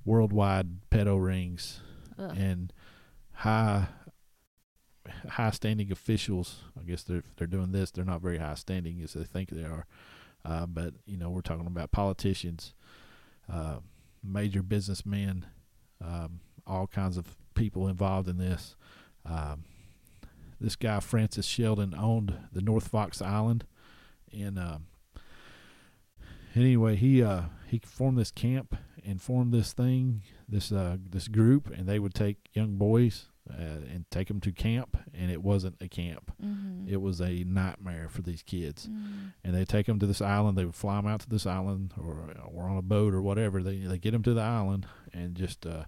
worldwide pedo rings Ugh. and high high standing officials. I guess they're they're doing this. They're not very high standing as they think they are. Uh, but you know, we're talking about politicians, uh, major businessmen, um, all kinds of people involved in this. Um, this guy Francis Shelden owned the North Fox Island, and um, anyway, he uh, he formed this camp and formed this thing, this uh, this group, and they would take young boys uh, and take them to camp, and it wasn't a camp; Mm-hmm. it was a nightmare for these kids. Mm. And they take them to this island. They would fly them out to this island, or or on a boat or whatever. They they get them to the island and just uh,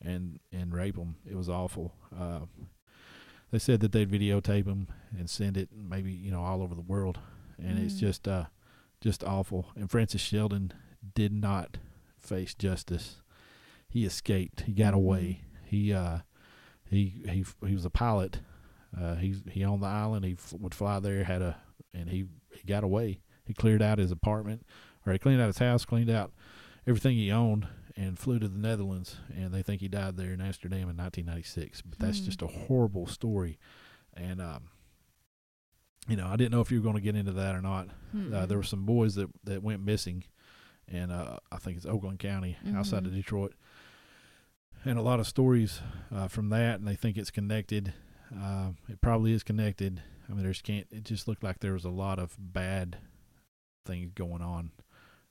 and and rape them. It was awful. They said that they'd videotape them and send it, maybe you know, all over the world, and it's Mm. just uh, just awful. And Francis Shelden did not face justice. He escaped. He got Mhm. away. He uh, he he he was a pilot. Uh, he he owned the island. He f- would fly there. Had a and he he got away. He cleared out his apartment, or he cleaned out his house, cleaned out everything he owned, and flew to the Netherlands. And they think he died there in Amsterdam in 1996. But that's Hmm. just a horrible story. And um, you know, I didn't know if you were going to get into that or not. Uh, Mm-mm. there were some boys that that went missing, and uh, I think it's Oakland County, outside of Mhm. Detroit, and a lot of stories uh, from that, and they think it's connected. Uh, it probably is connected. I mean, there's can't. It just looked like there was a lot of bad things going on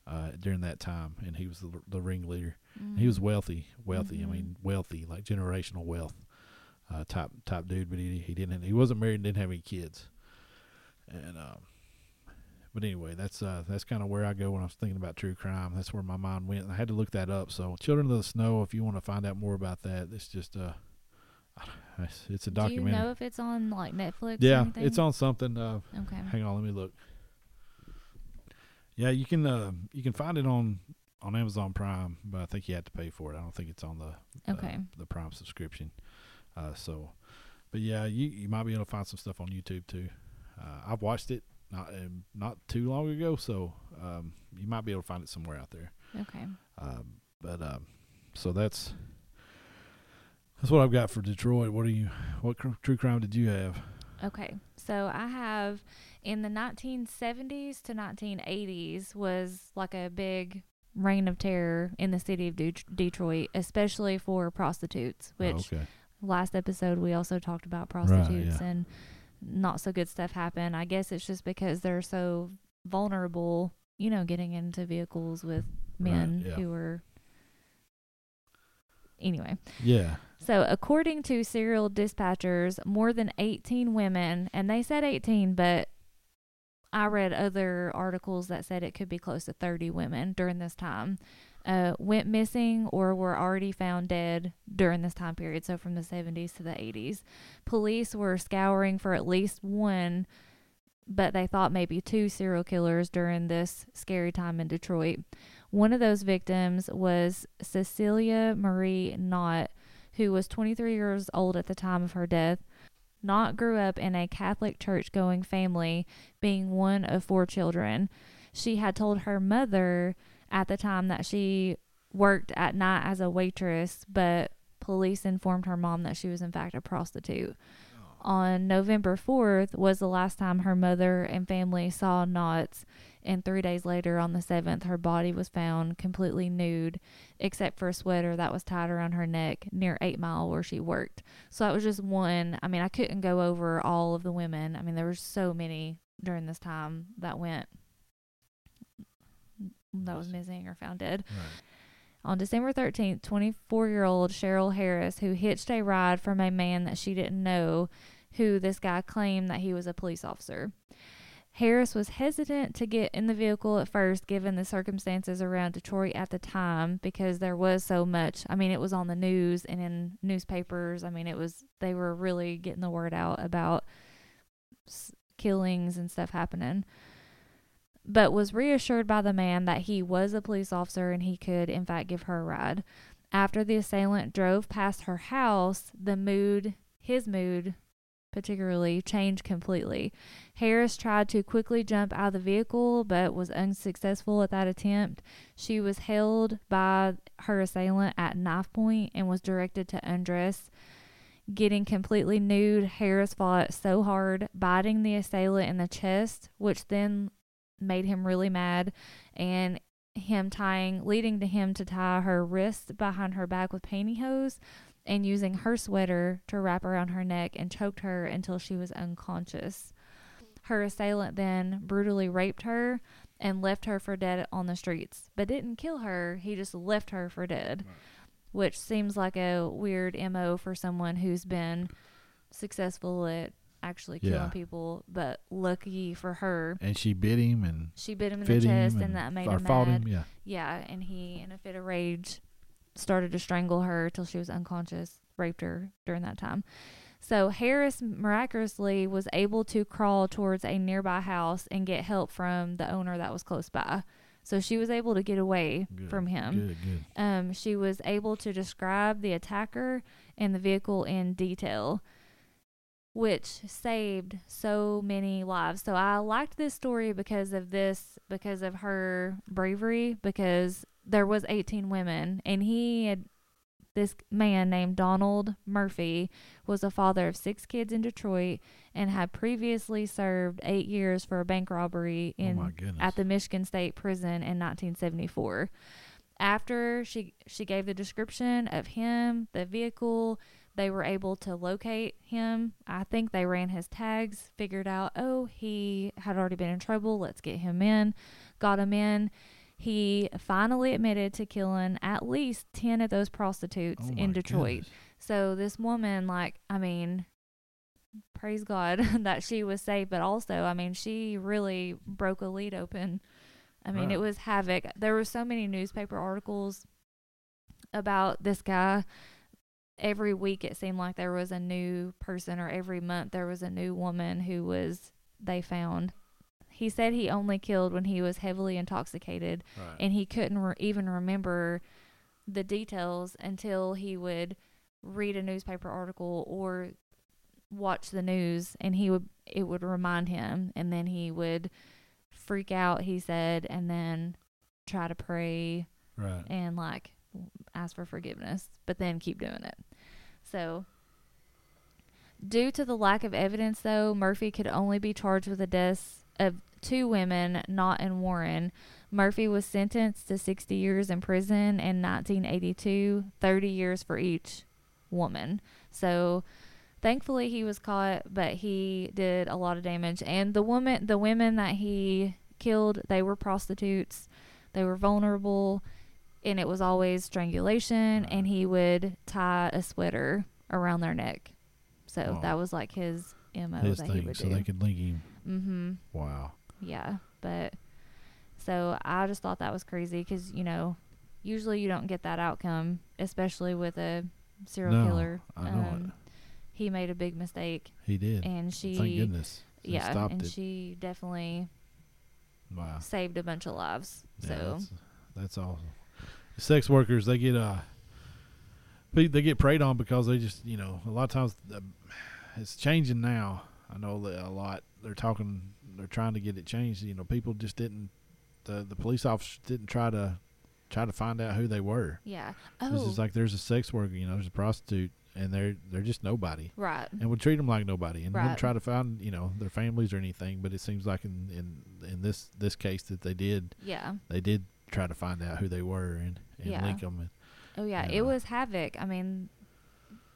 uh, during that time, and he was the, the ringleader. He was Mm. wealthy, wealthy. Mhm. I mean, wealthy, like generational wealth, uh, type type dude. But he he didn't. He wasn't married and didn't have any kids. And um, but anyway, that's uh that's kind of where I go when I was thinking about true crime. That's where my mind went. And I had to look that up. So, Children of the Snow. If you want to find out more about that, it's just uh, it's, it's a Do you know if it's on like Netflix? or yeah, it's on something. Uh, Okay. Hang on, let me look. Yeah, you can uh, you can find it on on Amazon Prime, but I think you have to pay for it. I don't think it's on the uh, Okay. the Prime subscription. Uh, so, but yeah, you you might be able to find some stuff on YouTube too. Uh, I've watched it not um, not too long ago, so um, you might be able to find it somewhere out there. Okay. Um, but um, so that's that's what I've got for Detroit. What are you? What cr- true crime did you have? Okay. So I have in the 1970s to 1980s was like a big reign of terror in the city of Det- Detroit, especially for prostitutes, Oh, which okay. last episode we also talked about Right, prostitutes yeah. and not so good stuff happened. I guess it's just because they're so vulnerable, you know, getting into vehicles with Right, men yeah. who are anyway. Yeah. So, according to serial dispatchers, more than 18 women, and they said 18, but I read other articles that said it could be close to 30 women during this time, uh, went missing or were already found dead during this time period. So, from the 70s to the 80s. Police were scouring for at least one, but they thought maybe two serial killers during this scary time in Detroit. One of those victims was Cecilia Marie Knott who was 23 years old at the time of her death. Knott grew up in a Catholic church going family, being one of four children. She had told her mother at the time that she worked at night as a waitress, but police informed her mom that she was, in fact, a prostitute. Oh. On November 4th was the last time her mother and family saw Knott's, and three days later, on the 7th, her body was found completely nude except for a sweater that was tied around her neck near 8 Mile where she worked. So that was just one. I mean, I couldn't go over all of the women. I mean, there were so many during this time that went that was missing or found dead. Right. On December 13th, 24 year old Cheryl Harris, who hitched a ride from a man that she didn't know, who this guy claimed that he was a police officer. Harris was hesitant to get in the vehicle at first, given the circumstances around Detroit at the time, because there was so much. I mean, it was on the news and in newspapers. I mean, it was, they were really getting the word out about s- killings and stuff happening. But was reassured by the man that he was a police officer and he could, in fact, give her a ride. After the assailant drove past her house, the mood, his mood, particularly changed completely. Harris tried to quickly jump out of the vehicle but was unsuccessful at that attempt. She was held by her assailant at knife point and was directed to undress. Getting completely nude, Harris fought so hard, biting the assailant in the chest, which then made him really mad, and him tying, leading to him to tie her wrists behind her back with pantyhose and using her sweater to wrap around her neck and choked her until she was unconscious. Her assailant then brutally raped her and left her for dead on the streets, but didn't kill her. He just left her for dead, Right. which seems like a weird MO for someone who's been successful at actually killing Yeah. people. But lucky for her, And she bit him and she bit him in the chest, and, and, that made him mad. him. Yeah. Yeah, and he, in a fit of rage, started to strangle her till she was unconscious, raped her during that time. So Harris miraculously was able to crawl towards a nearby house and get help from the owner that was close by. So she was able to get away Good, from him. Good. Good. Um, she was able to describe the attacker and the vehicle in detail, which saved so many lives. So I liked this story because of this, because of her bravery, because there was 18 women, and he had this man named Donald Murphy was a father of six kids in Detroit and had previously served eight years for a bank robbery oh in oh at the Michigan State Prison in 1974. After she she gave the description of him, the vehicle, they were able to locate him. I think they ran his tags, figured out, oh, he had already been in trouble. Let's get him in. Got him in. He finally admitted to killing at least 10 of those prostitutes Oh in Detroit. goodness. So this woman, like, I mean, praise God (laughs) that she was safe, but also, I mean, she really broke a lead open. I mean, Right. it was havoc. There were so many newspaper articles about this guy. Every week, it seemed like there was a new person, or every month, there was a new woman who was they found. He said he only killed when he was heavily intoxicated Right. and he couldn't re- even remember the details until he would read a newspaper article or watch the news and he would it would remind him and then he would freak out he said and then try to pray right. and like ask for forgiveness but then keep doing it so due to the lack of evidence though murphy could only be charged with the deaths of two women not in warren. Murphy was sentenced to 60 years in prison in 1982 30 years for each woman. So thankfully he was caught but he did a lot of damage. And the woman the women that he killed they were prostitutes. They were vulnerable and it was always strangulation and he would tie a sweater around their neck. So Oh. that was like his mo His that he would so do. they could link him. Mm-hmm Wow. yeah but so i just thought that was crazy because you know usually you don't get that outcome especially with a serial No, killer I know it. he made a big mistake He did. and she Thank goodness. He yeah and it. she definitely wow. saved a bunch of lives Yeah, so that's, that's awesome. Sex workers, they get uh, they they get preyed on because they just you know a lot of times uh, it's changing now. I know that a lot. They're talking. They're trying to get it changed. You know, people just didn't. The the police officers didn't try to try to find out who they were. yeah It's oh just like there's a sex worker. You know, there's a prostitute, and they're they're just nobody. right and would treat them like nobody and Right. wouldn't try to find you know their families or anything but it seems like in in in this this case that they did yeah they did try to find out who they were and and Yeah. link them Oh yeah, And, it uh, was havoc. I mean,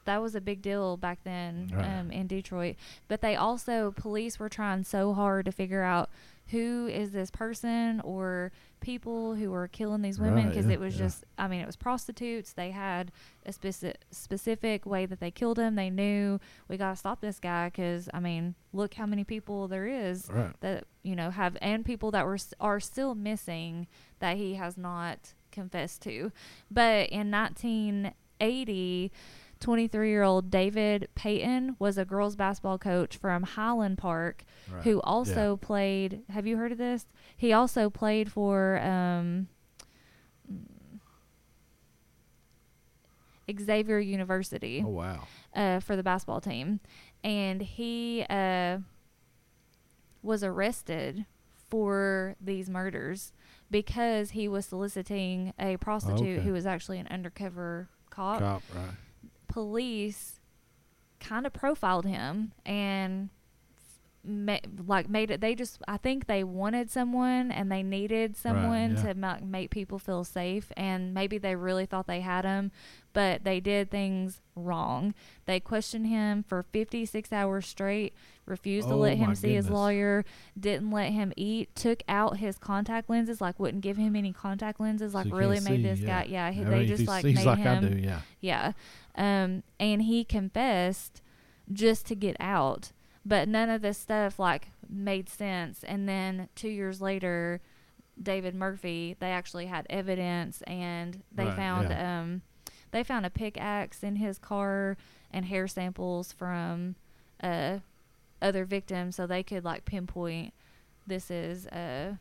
that was a big deal back then Right. um, in Detroit. But they also police were trying so hard to figure out who is this person or people who were killing these women Right, because yeah, it was yeah. just I mean it was prostitutes. They had a specific specific way that they killed them. They knew we got to stop this guy because I mean look how many people there is right that you know have and people that were are still missing that he has not confessed to but in 1980 23 year old david payton was a girls basketball coach from highland park right who also played have you heard of this he also played for um Xavier University oh wow uh, for the basketball team. and he uh, was arrested for these murders because he was soliciting a prostitute Okay. who was actually an undercover cop. Cop, right? Police kind of profiled him and ma- like made it they just i think they wanted someone and they needed someone yeah. to ma- make people feel safe and maybe they really thought they had him but they did things wrong they questioned him for 56 hours straight refused to Oh let him see his lawyer didn't let him eat took out his contact lenses like wouldn't give him any contact lenses like you really made see, this yeah. guy yeah he, they just like made like him I do, yeah. yeah. Um, and he confessed just to get out. But none of this stuff like made sense. And then two years later, David Murphy, they actually had evidence and they Right, found yeah. um they found a pickaxe in his car and hair samples from uh other victims so they could like pinpoint this is uh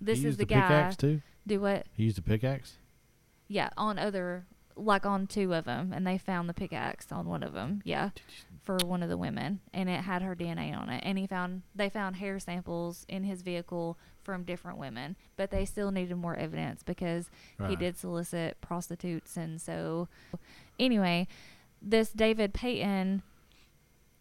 this he is used the the guy pickaxe too. do what He used a pickaxe. yeah, on other, like on two of them, and they found the pickaxe on one of them. Yeah, for one of the women, and it had her DNA on it. And he found they found hair samples in his vehicle from different women, but they still needed more evidence because he did solicit prostitutes, and so anyway, this David Payton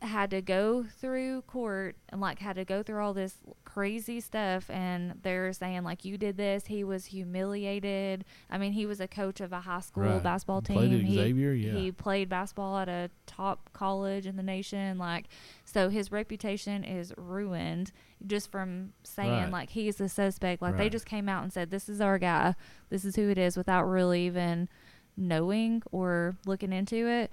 had to go through court and like had to go through all this crazy stuff and they're saying like you did this. He was humiliated. I mean he was a coach of a high school Right. basketball team. he, Xavier, yeah. he played basketball at a top college in the nation like so his reputation is ruined just from saying Right. like he's the suspect. Like they just came out and said this is our guy. This is who it is without really even knowing or looking into it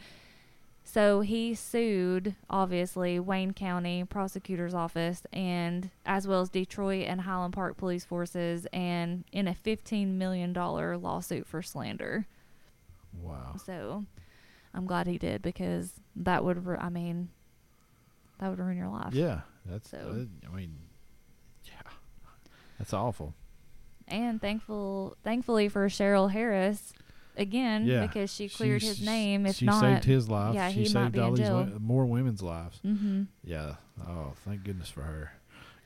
so he sued, obviously, Wayne County Prosecutor's Office and as well as Detroit and Highland Park Police Forces and in a $15 million lawsuit for slander. Wow. So I'm glad he did because that would, ru- I mean, that would ruin your life. Yeah, that's. So- I mean, yeah, that's awful. And thankful, thankfully for Cheryl Harris, again, Yeah, because she cleared his name. If she not, saved his life. yeah, she he might saved be all these more women's lives. mm-hmm. Yeah. Oh, thank goodness for her.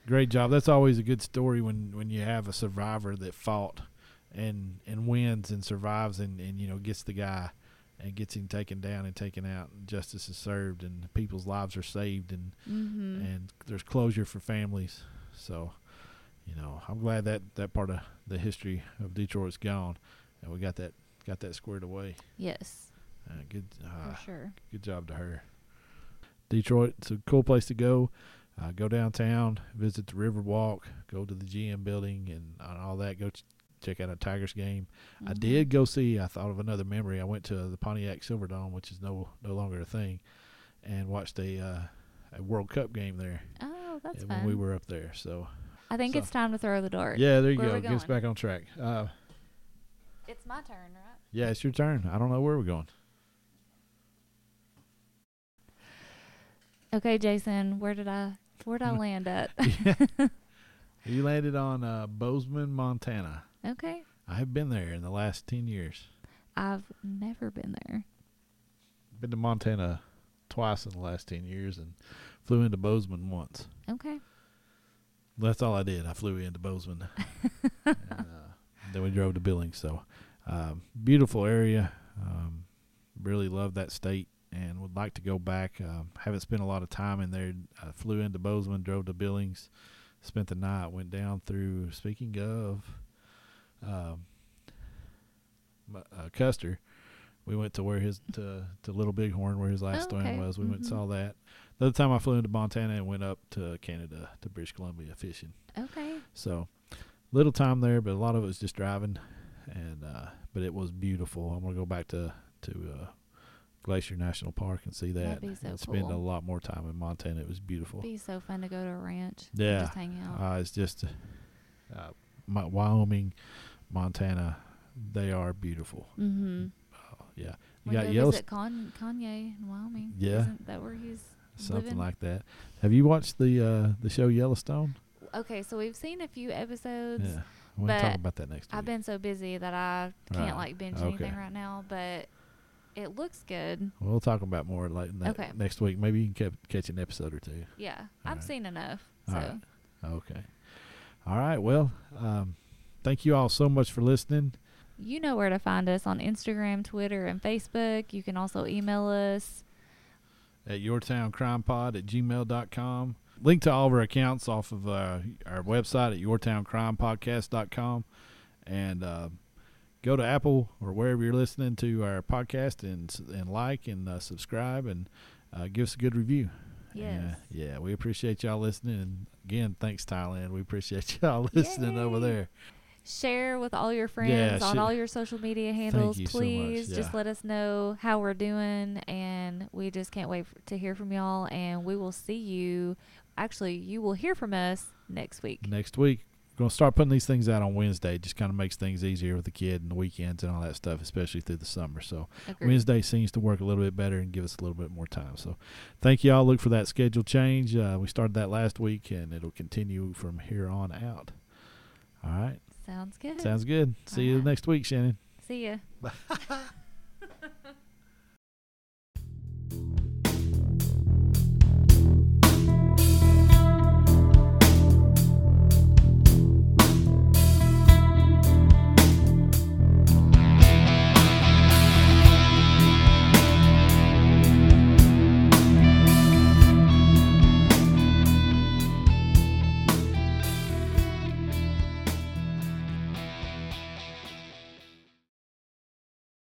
Great job. That's always a good story when when you have a survivor that fought and and wins and survives and and you know gets the guy and gets him taken down and taken out and justice is served and people's lives are saved and Mm-hmm. and there's closure for families. So, you know, I'm glad that that part of the history of Detroit's gone, and we got that got that squared away. yes, Uh, good, uh, for sure. good job to her. Detroit, it's a cool place to go. Uh, go downtown, visit the Riverwalk, go to the GM building, and, all that. Go ch- check out a Tigers game. I Mhm. did go see. I thought of another memory. I went to the Pontiac Silverdome, which is no no longer a thing, and watched a uh, a World Cup game there Oh, that's uh, fun. when we were up there. So I think so- it's time to throw the dart. yeah, there you Where go. we Get us back on track. It's my turn, right? yeah, it's your turn. I don't know where we're going. Okay, Jason, where did I where did I (laughs) land at? (laughs) You landed on uh, Bozeman, Montana. okay. I have been there in the last ten years. I've never been there. Been to Montana twice in the last ten years, and flew into Bozeman once. Okay. That's all I did. I flew into Bozeman. (laughs) and, uh, then we drove to Billings. So, um, beautiful area. Um, really love that state and would like to go back. Um, haven't spent a lot of time in there. I flew into Bozeman, drove to Billings, spent the night, went down through. Speaking of, um, uh, Custer, we went to where his to to Little Bighorn where his last Oh, stand was. We went and Mhm. saw that. The other time I flew into Montana and went up to Canada to British Columbia fishing. Okay. So little time there, but a lot of it was just driving, and uh, but it was beautiful. I'm gonna go back to to uh, Glacier National Park and see that, That'd be so and spend a lot more time in Montana. It was beautiful. It'd Be so fun to go to a ranch. and Yeah. Just hang out. Uh, it's just uh, my, Wyoming, Montana. They are beautiful. mm-hmm. Oh, yeah, you We got go Yellowstone, Con- Kanye in Wyoming. Yeah. Isn't that where he's something living? like that. Have you watched the uh, the show Yellowstone? Okay, so we've seen a few episodes. Yeah, we'll talk but about that next week. I've been so busy that I can't Right. like binge Okay. anything right now. But It looks good. We'll talk about more like Okay. next week. Maybe you can ca- catch an episode or two. Yeah, All I've right. seen enough. All So right. Okay. All right. Well, um, thank you all so much for listening. you know where to find us on Instagram, Twitter, and Facebook. You can also email us. at yourtowncrimepod at gmail.com. Link to all of our accounts off of uh, our website at yourtowncrimepodcast.com. And uh, go to Apple or wherever you're listening to our podcast and, and like and uh, subscribe and uh, give us a good review. Yes. Yeah, yeah, we appreciate y'all listening. And again, thanks, Thailand. We appreciate (laughs) y'all listening over there. Share with all your friends on all your social media handles. you so Please just let us know how we're doing. And we just can't wait f- to hear from y'all. And we will see you. Actually, you will hear from us next week. Next week, we're going to start putting these things out on Wednesday. Just kind of makes things easier with the kid and the weekends and all that stuff, especially through the summer. So Agreed. Wednesday seems to work a little bit better and give us a little bit more time. So thank you all. Look for that schedule change. Uh, we started that last week and it'll continue from here on out. All right. Sounds good. Sounds good. See you Alright. next week, Shannon. See ya. (laughs)